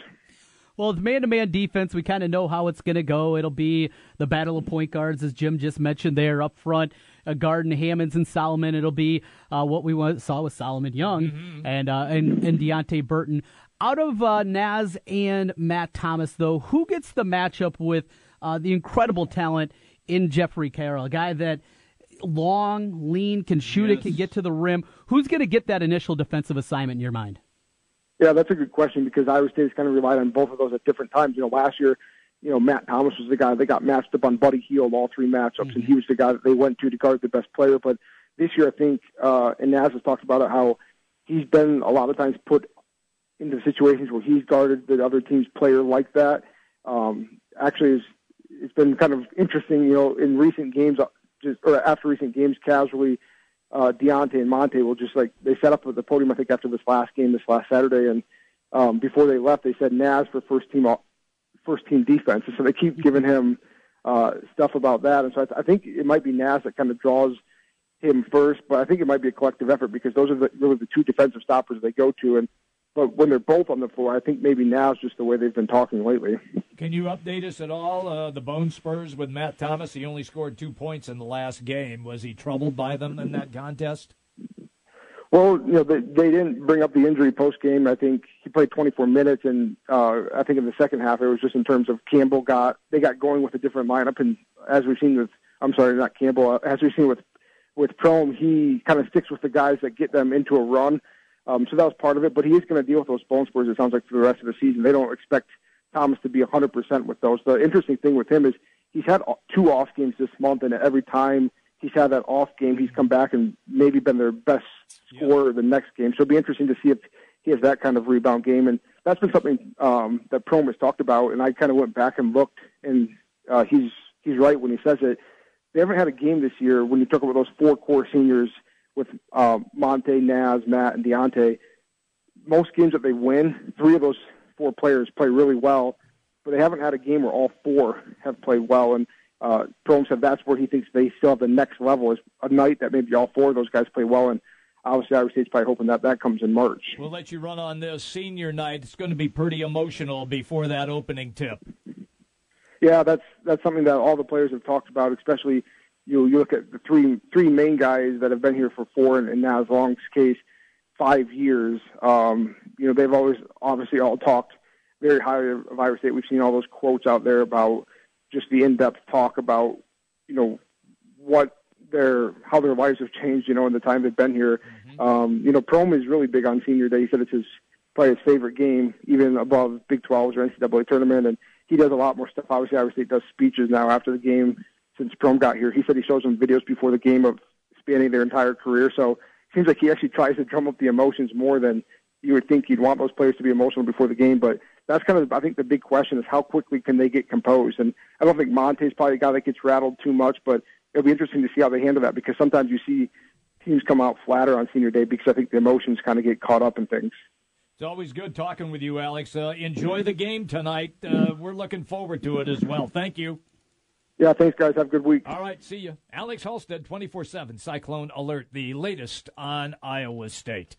Well, with man-to-man defense, we kind of know how it's going to go. It'll be the battle of point guards, as Jim just mentioned there up front. Uh, Garden, Hammonds, and Solomon. It'll be uh, what we saw with Solomon Young mm-hmm. and, uh, and and Deonte Burton. Out of uh, Naz and Matt Thomas, though, who gets the matchup with uh, the incredible talent in Jeffrey Carroll, a guy that long, lean, can shoot yes. it, can get to the rim. Who's going to get that initial defensive assignment in your mind? Yeah, that's a good question because Iowa State's kind of relied on both of those at different times. You know, last year, you know, Matt Thomas was the guy they got matched up on Buddy Hield all three matchups, mm-hmm. and he was the guy that they went to to guard the best player. But this year, I think, uh, and Naz has talked about it, how he's been a lot of times put into situations where he's guarded the other team's player like that. Um, actually, it's, it's been kind of interesting, you know, in recent games, uh, just or after recent games, casually uh, Deonte and Monte will just like they set up at the podium. I think after this last game, this last Saturday, and um, before they left, they said Naz for first team first team defense. And so they keep giving him uh, stuff about that. And so I, th- I think it might be Naz that kind of draws him first, but I think it might be a collective effort because those are the, really the two defensive stoppers they go to. And but when they're both on the floor, I think maybe now is just the way they've been talking lately. Can you update us at all? Uh, the Bone Spurs with Matt Thomas, he only scored two points in the last game. Was he troubled by them in that contest? Well, you know, they, they didn't bring up the injury post game. I think he played 24 minutes, and uh, I think in the second half it was just in terms of Campbell got they got going with a different lineup, and as we've seen with I'm sorry, not Campbell, uh, as we've seen with with Prohm, he kind of sticks with the guys that get them into a run. Um, so that was part of it, but he is going to deal with those bone spurs. It sounds like for the rest of the season, they don't expect Thomas to be 100% with those. The interesting thing with him is he's had two off games this month, and every time he's had that off game, he's come back and maybe been their best scorer the next game. So it'll be interesting to see if he has that kind of rebound game, and that's been something um, that Prohm has talked about. And I kind of went back and looked, and uh, he's he's right when he says it. They haven't had a game this year when you talk about those four core seniors with uh, Monte, Naz, Matt, and Deonte. Most games that they win, three of those four players play really well, but they haven't had a game where all four have played well. And uh, Prohm said that's where he thinks they still have the next level is a night that maybe all four of those guys play well. And obviously, Iowa State's probably hoping that that comes in March. We'll let you run on this senior night. It's going to be pretty emotional before that opening tip. Yeah, that's that's something that all the players have talked about, especially you you look at the three three main guys that have been here for four and, and Naz Long's case five years. Um, you know they've always obviously all talked very highly of Iowa State. We've seen all those quotes out there about just the in-depth talk about you know what their how their lives have changed. You know in the time they've been here. Mm-hmm. Um, you know Prohm is really big on senior day. He said it's his probably his favorite game, even above Big 12s or NCAA tournament, and he does a lot more stuff. Obviously, Iowa State does speeches now after the game since Prohm got here. He said he shows them videos before the game of spanning their entire career. So it seems like he actually tries to drum up the emotions more than you would think you'd want those players to be emotional before the game. But that's kind of, I think, the big question is how quickly can they get composed? And I don't think Monte's probably a guy that gets rattled too much, but it'll be interesting to see how they handle that because sometimes you see teams come out flatter on senior day because I think the emotions kind of get caught up in things. It's always good talking with you, Alex. Uh, enjoy the game tonight. Uh, we're looking forward to it as well. Thank you. Yeah, thanks, guys. Have a good week. All right, see you. Alex Halsted, 24 7 Cyclone Alert, the latest on Iowa State.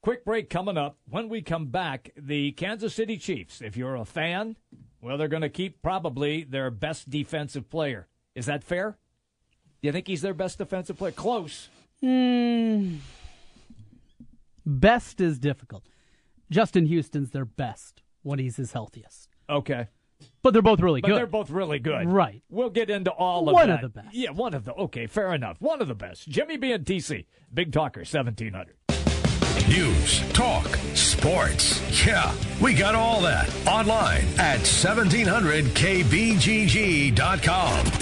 Quick break coming up. When we come back, the Kansas City Chiefs, if you're a fan, well, they're going to keep probably their best defensive player. Is that fair? Do you think he's their best defensive player? Close. Mm, best is difficult. Justin Houston's their best when he's his healthiest. Okay. But they're both really but good. They're both really good. Right. We'll get into all of one that. of the best. Yeah, one of the. Okay, fair enough. One of the best. Jimmy B and TC, Big Talker, 1700. News, talk, sports. Yeah, we got all that online at 1700kbgg.com.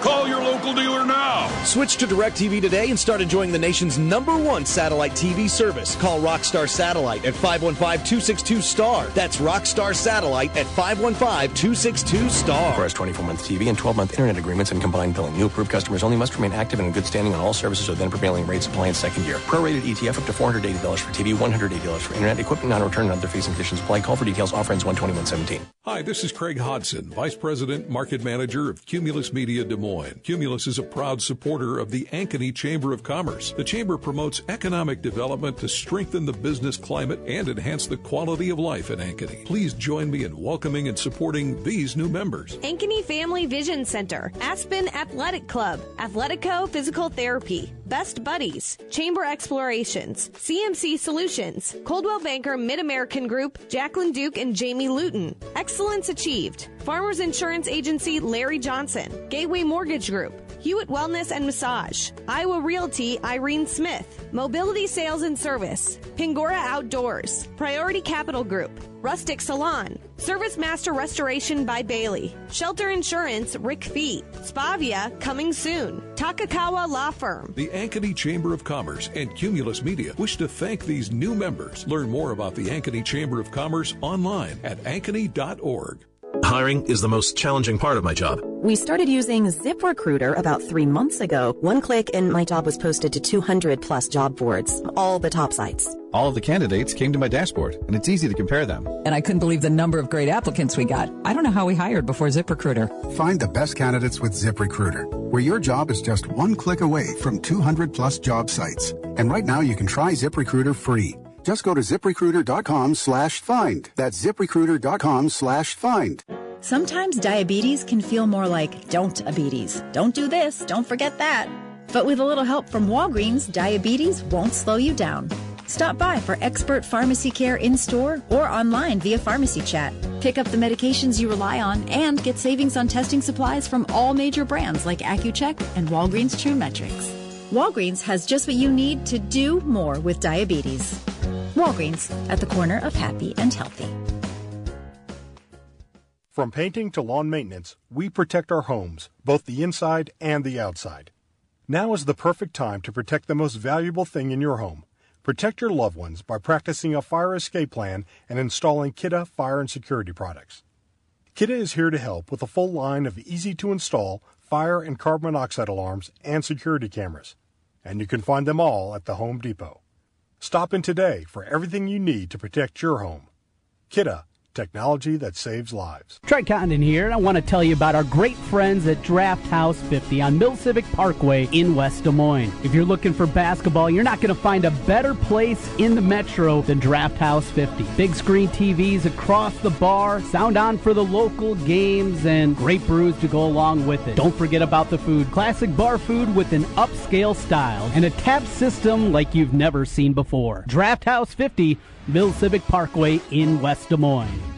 Call your local dealer now. Switch to DirecTV today and start enjoying the nation's number one satellite TV service. Call Rockstar Satellite at 515-262-STAR. That's Rockstar Satellite at 515-262-STAR. Requires 24-month TV and 12-month internet agreements and combined billing. New approved customers only must remain active and in good standing on all services or then prevailing rates apply in second year. Prorated ETF up to $480 for TV, $180 for internet, equipment non-return and other fees and conditions apply. Call for details. Offer ends 12117. Hi, this is Craig Hodson, Vice President, Market Manager of Cumulus Media Des Moines. Cumulus is a proud supporter of the Ankeny Chamber of Commerce. The Chamber promotes economic development to strengthen the business climate and enhance the quality of life in Ankeny. Please join me in welcoming and supporting these new members. Ankeny Family Vision Center, Aspen Athletic Club, Athletico Physical Therapy, Best Buddies, Chamber Explorations, CMC Solutions, Coldwell Banker Mid American Group, Jacqueline Duke and Jamie Luton, Excellence Achieved, Farmers Insurance Agency Larry Johnson, Gateway Mortgage Group, Hewitt Wellness and Massage, Iowa Realty Irene Smith, Mobility Sales and Service, Pingora Outdoors, Priority Capital Group, Rustic Salon, Service Master Restoration by Bailey, Shelter Insurance Rick Fee, Spavia coming soon, Takakawa Law Firm. The Ankeny Chamber of Commerce and Cumulus Media wish to thank these new members. Learn more about the Ankeny Chamber of Commerce online at ankeny.org. Hiring is the most challenging part of my job. We started using ZipRecruiter about three months ago. One click and my job was posted to 200 plus job boards, all the top sites. All of the candidates came to my dashboard, and it's easy to compare them. And I couldn't believe the number of great applicants we got. I don't know how we hired before ZipRecruiter. Find the best candidates with ZipRecruiter, where your job is just one click away from 200 plus job sites. And right now you can try ZipRecruiter free. Just go to ziprecruiter.com slash find. That's ziprecruiter.com slash find. Sometimes diabetes can feel more like don't diabetes. Don't do this, don't forget that. But with a little help from Walgreens, diabetes won't slow you down. Stop by for expert pharmacy care in store or online via pharmacy chat. Pick up the medications you rely on and get savings on testing supplies from all major brands like Accu-Chek and Walgreens True Metrix. Walgreens has just what you need to do more with diabetes. Walgreens, at the corner of happy and healthy. From painting to lawn maintenance, we protect our homes, both the inside and the outside. Now is the perfect time to protect the most valuable thing in your home. Protect your loved ones by practicing a fire escape plan and installing Kidde fire and security products. Kidde is here to help with a full line of easy to install fire and carbon monoxide alarms and security cameras. And you can find them all at the Home Depot. Stop in today for everything you need to protect your home. Kidde, technology that saves lives. Trent Condon here, and I want to tell you about our great friends at Draft House 50 on Mill Civic Parkway in West Des Moines. If you're looking for basketball, you're not going to find a better place in the metro than Draft House 50. Big screen TVs across the bar, sound on for the local games, and great brews to go along with it. Don't forget about the food. Classic bar food with an upscale style and a tap system like you've never seen before. Draft House 50, Mill Civic Parkway in West Des Moines.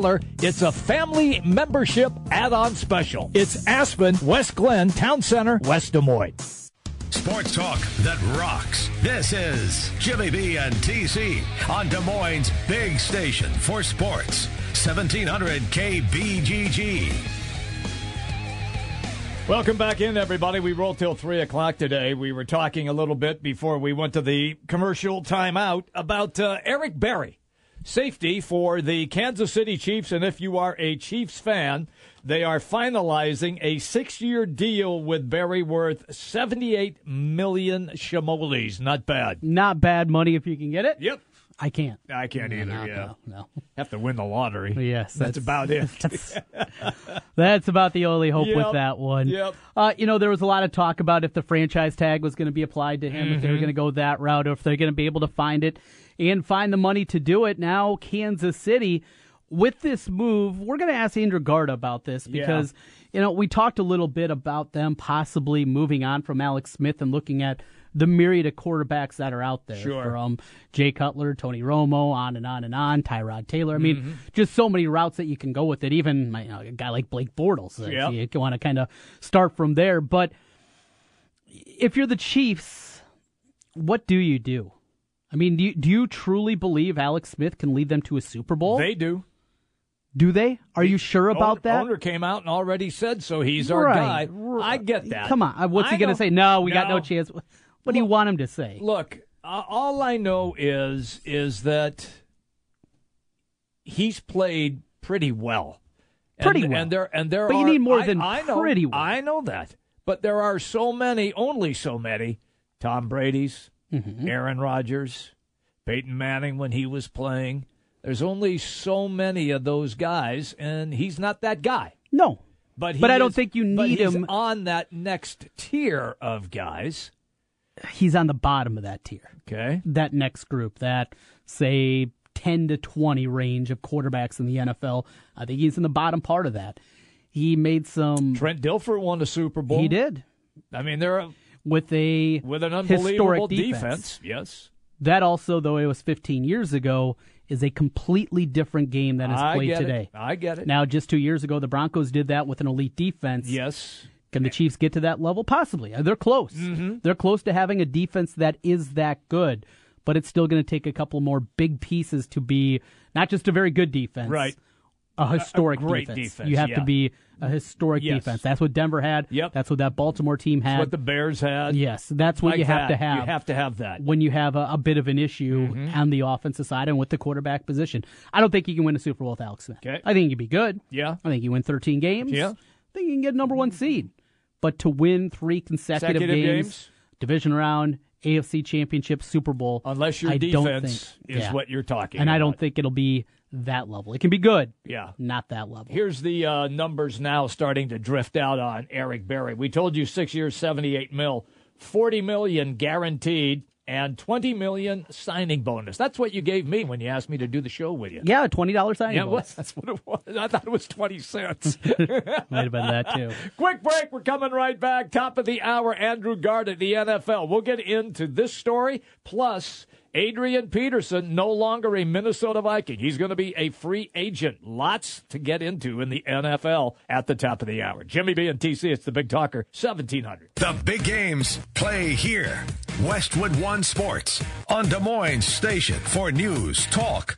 it's a family membership add-on special. It's Aspen, West Glen, Town Center, West Des Moines. Sports talk that rocks. This is Jimmy B and TC on Des Moines' big station for sports. 1700 KBGG. Welcome back in, everybody. We rolled till 3 o'clock today. We were talking a little bit before we went to the commercial timeout about uh, Eric Berry safety for the Kansas City Chiefs. And if you are a Chiefs fan, they are finalizing a six year deal with Berry worth 78 million shimoles. Not bad. Not bad money if you can get it. Yep. I can't. I can't either. No, yeah. No, no. Have to win the lottery. Yes. That's, that's about it. That's, that's, about the only hope yep. with that one. Yep. Uh, you know, there was a lot of talk about if the franchise tag was going to be applied to him, mm-hmm. if they were going to go that route, or if they're going to be able to find it and find the money to do it. Now, Kansas City, with this move, we're going to ask Andrew Garda about this because, yeah. you know, we talked a little bit about them possibly moving on from Alex Smith and looking at the myriad of quarterbacks that are out there sure. from Jay Cutler, Tony Romo, on and on and on, Tyrod Taylor. I mean, mm-hmm. just so many routes that you can go with it. Even you know, a guy like Blake Bortles, yep. you want to kind of start from there. But if you're the Chiefs, what do you do? I mean, do you, do you truly believe Alex Smith can lead them to a Super Bowl? They do. Do they? Are you sure about that? Owner came out and already said so. He's our right. guy. I get that. Come on. What's I he going to say? No, we no. got no chance. What do you want him to say? Look, uh, all I know is is that he's played pretty well. Pretty and, well. And there and there but are, you need more I, than I know, pretty well. I know that. But there are so many, only so many, Tom Brady's, mm-hmm. Aaron Rodgers, Peyton Manning when he was playing. There's only so many of those guys, and he's not that guy. No. But, but I don't think you need him on that next tier of guys. He's on the bottom of that tier. Okay. That next group, that say 10 to 20 range of quarterbacks in the NFL. I think he's in the bottom part of that. He made some. Trent Dilfer won a Super Bowl. He did. I mean, they're with a with an unbelievable defense. defense. Yes. That also, though it was 15 years ago, is a completely different game than is I played get today. It. I get it. Now, just two years ago, the Broncos did that with an elite defense. Yes. Can the Chiefs get to that level? Possibly. They're close. Mm-hmm. They're close to having a defense that is that good, but it's still going to take a couple more big pieces to be not just a very good defense, right? A historic a great defense. defense. You have yeah. to be a historic yes. defense. That's what Denver had. Yep. That's what that Baltimore team had. That's what the Bears had. Yes, that's what like you have that. to have. You have to have that when you have a, a bit of an issue mm-hmm. on the offensive side and with the quarterback position. I don't think you can win a Super Bowl with Alex Smith. Okay. I think you'd be good. Yeah. I think you win 13 games. Yeah. I think you can get number one seed. But to win three consecutive, games, games, division round, AFC Championship, Super Bowl, unless your I defense think, is yeah. what you're talking, and about. I don't think it'll be that level. It can be good, yeah, not that level. Here's the uh, numbers now starting to drift out on Eric Berry. We told you six years, seventy-eight mil, forty million guaranteed, and twenty million signing bonus. That's what you gave me when you asked me to do the show with you. Yeah, twenty dollars signing yeah, bonus. that's what it was. I thought it was twenty cents. Might have been that too. Quick break. We're coming right back. Top of the hour. Andrew Gard at the NFL. We'll get into this story plus. Adrian Peterson, no longer a Minnesota Viking. He's going to be a free agent. Lots to get into in the NFL at the top of the hour. Jimmy B and TC, it's the Big Talker, 1700. The big games play here. Westwood One Sports on Des Moines Station for news, talk,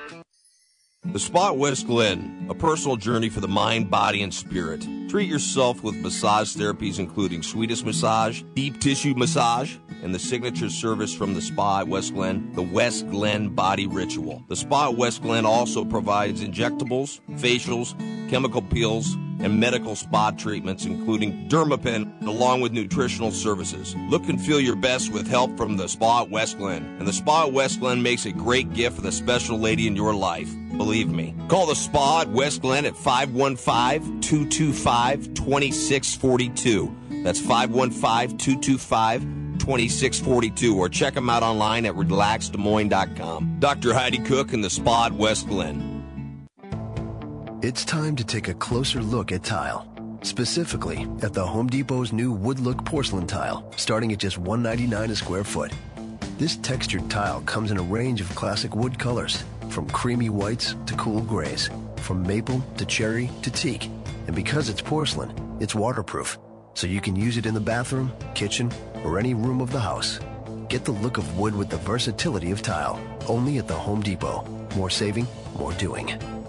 The Spa at West Glen, a personal journey for the mind, body, and spirit. Treat yourself with massage therapies including Swedish massage, deep tissue massage, and the signature service from the Spa at West Glen, the West Glen Body Ritual. The Spa at West Glen also provides injectables, facials, chemical peels, and medical spa treatments, including Dermapen, along with nutritional services. Look and feel your best with help from the Spa at West Glen. And the Spa at West Glen makes a great gift for the special lady in your life. Believe me. Call the Spa at West Glen at 515 225 2642. That's 515 225 2642 or check them out online at relaxdesmoines.com. Dr. Heidi Cook and the Spa at West Glen. It's time to take a closer look at tile. Specifically, at the Home Depot's new wood look porcelain tile, starting at just 199 a square foot. This textured tile comes in a range of classic wood colors, from creamy whites to cool grays. from maple to cherry to teak. And because it's porcelain, it's waterproof, so you can use it in the bathroom, kitchen, or any room of the house. Get the look of wood with the versatility of tile, only at the Home Depot. More saving, more doing.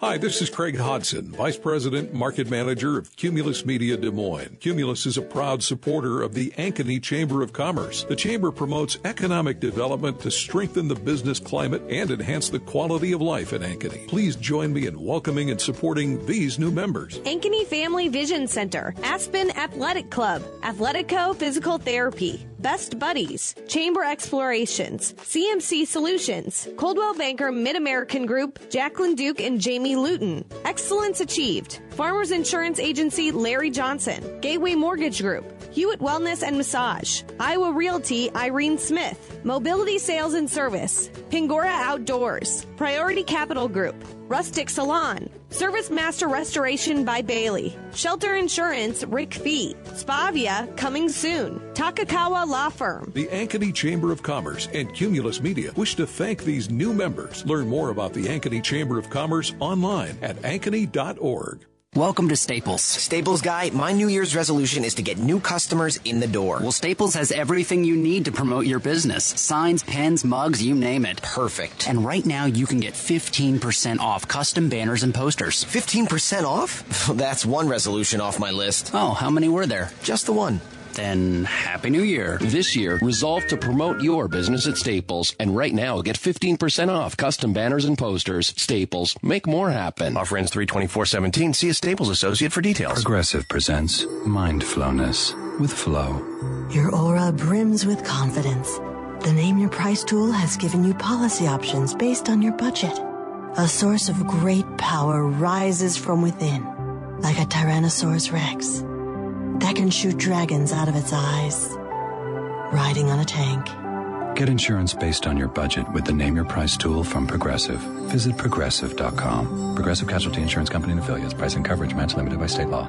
Hi, this is Craig Hodson, Vice President, Market Manager of Cumulus Media Des Moines. Cumulus is a proud supporter of the Ankeny Chamber of Commerce. The Chamber promotes economic development to strengthen the business climate and enhance the quality of life in Ankeny. Please join me in welcoming and supporting these new members. Ankeny Family Vision Center, Aspen Athletic Club, Athletico Physical Therapy, Best Buddies, Chamber Explorations, CMC Solutions, Coldwell Banker Mid American Group, Jacqueline Duke and Jamie Luton, Excellence Achieved, Farmers Insurance Agency Larry Johnson, Gateway Mortgage Group, Hewitt Wellness and Massage, Iowa Realty Irene Smith, Mobility Sales and Service, Pingora Outdoors, Priority Capital Group, Rustic Salon, Service Master Restoration by Bailey, Shelter Insurance Rick Fee, Spavia coming soon, Takakawa Law Firm. The Ankeny Chamber of Commerce and Cumulus Media wish to thank these new members. Learn more about the Ankeny Chamber of Commerce online at ankeny.org. Welcome to Staples. Staples guy, my New Year's resolution is to get new customers in the door. Well, Staples has everything you need to promote your business signs, pens, mugs, you name it. Perfect. And right now, you can get 15% off custom banners and posters. 15% off? That's one resolution off my list. Oh, how many were there? Just the one. Then Happy New Year. This year, resolve to promote your business at Staples. And right now, get 15% off custom banners and posters. Staples, make more happen. Offer ends 32417. See a Staples associate for details. Progressive presents Mindfulness with Flow. Your aura brims with confidence. The Name Your Price tool has given you policy options based on your budget. A source of great power rises from within, like a Tyrannosaurus Rex that can shoot dragons out of its eyes, riding on a tank. Get insurance based on your budget with the Name Your Price tool from Progressive. Visit progressive.com. Progressive Casualty Insurance Company and affiliates. Price and coverage match limited by state law.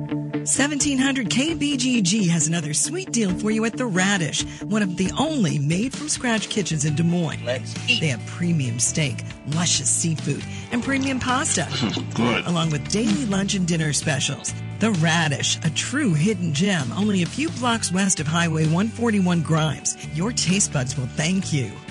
1700 KBGG has another sweet deal for you at The Radish, one of the only made from scratch kitchens in Des Moines. Let's eat. They have premium steak, luscious seafood, and premium pasta. good. Along with daily lunch and dinner specials. The Radish, a true hidden gem, only a few blocks west of Highway 141 Grimes. Your taste buds will thank you.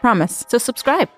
Promise. So subscribe.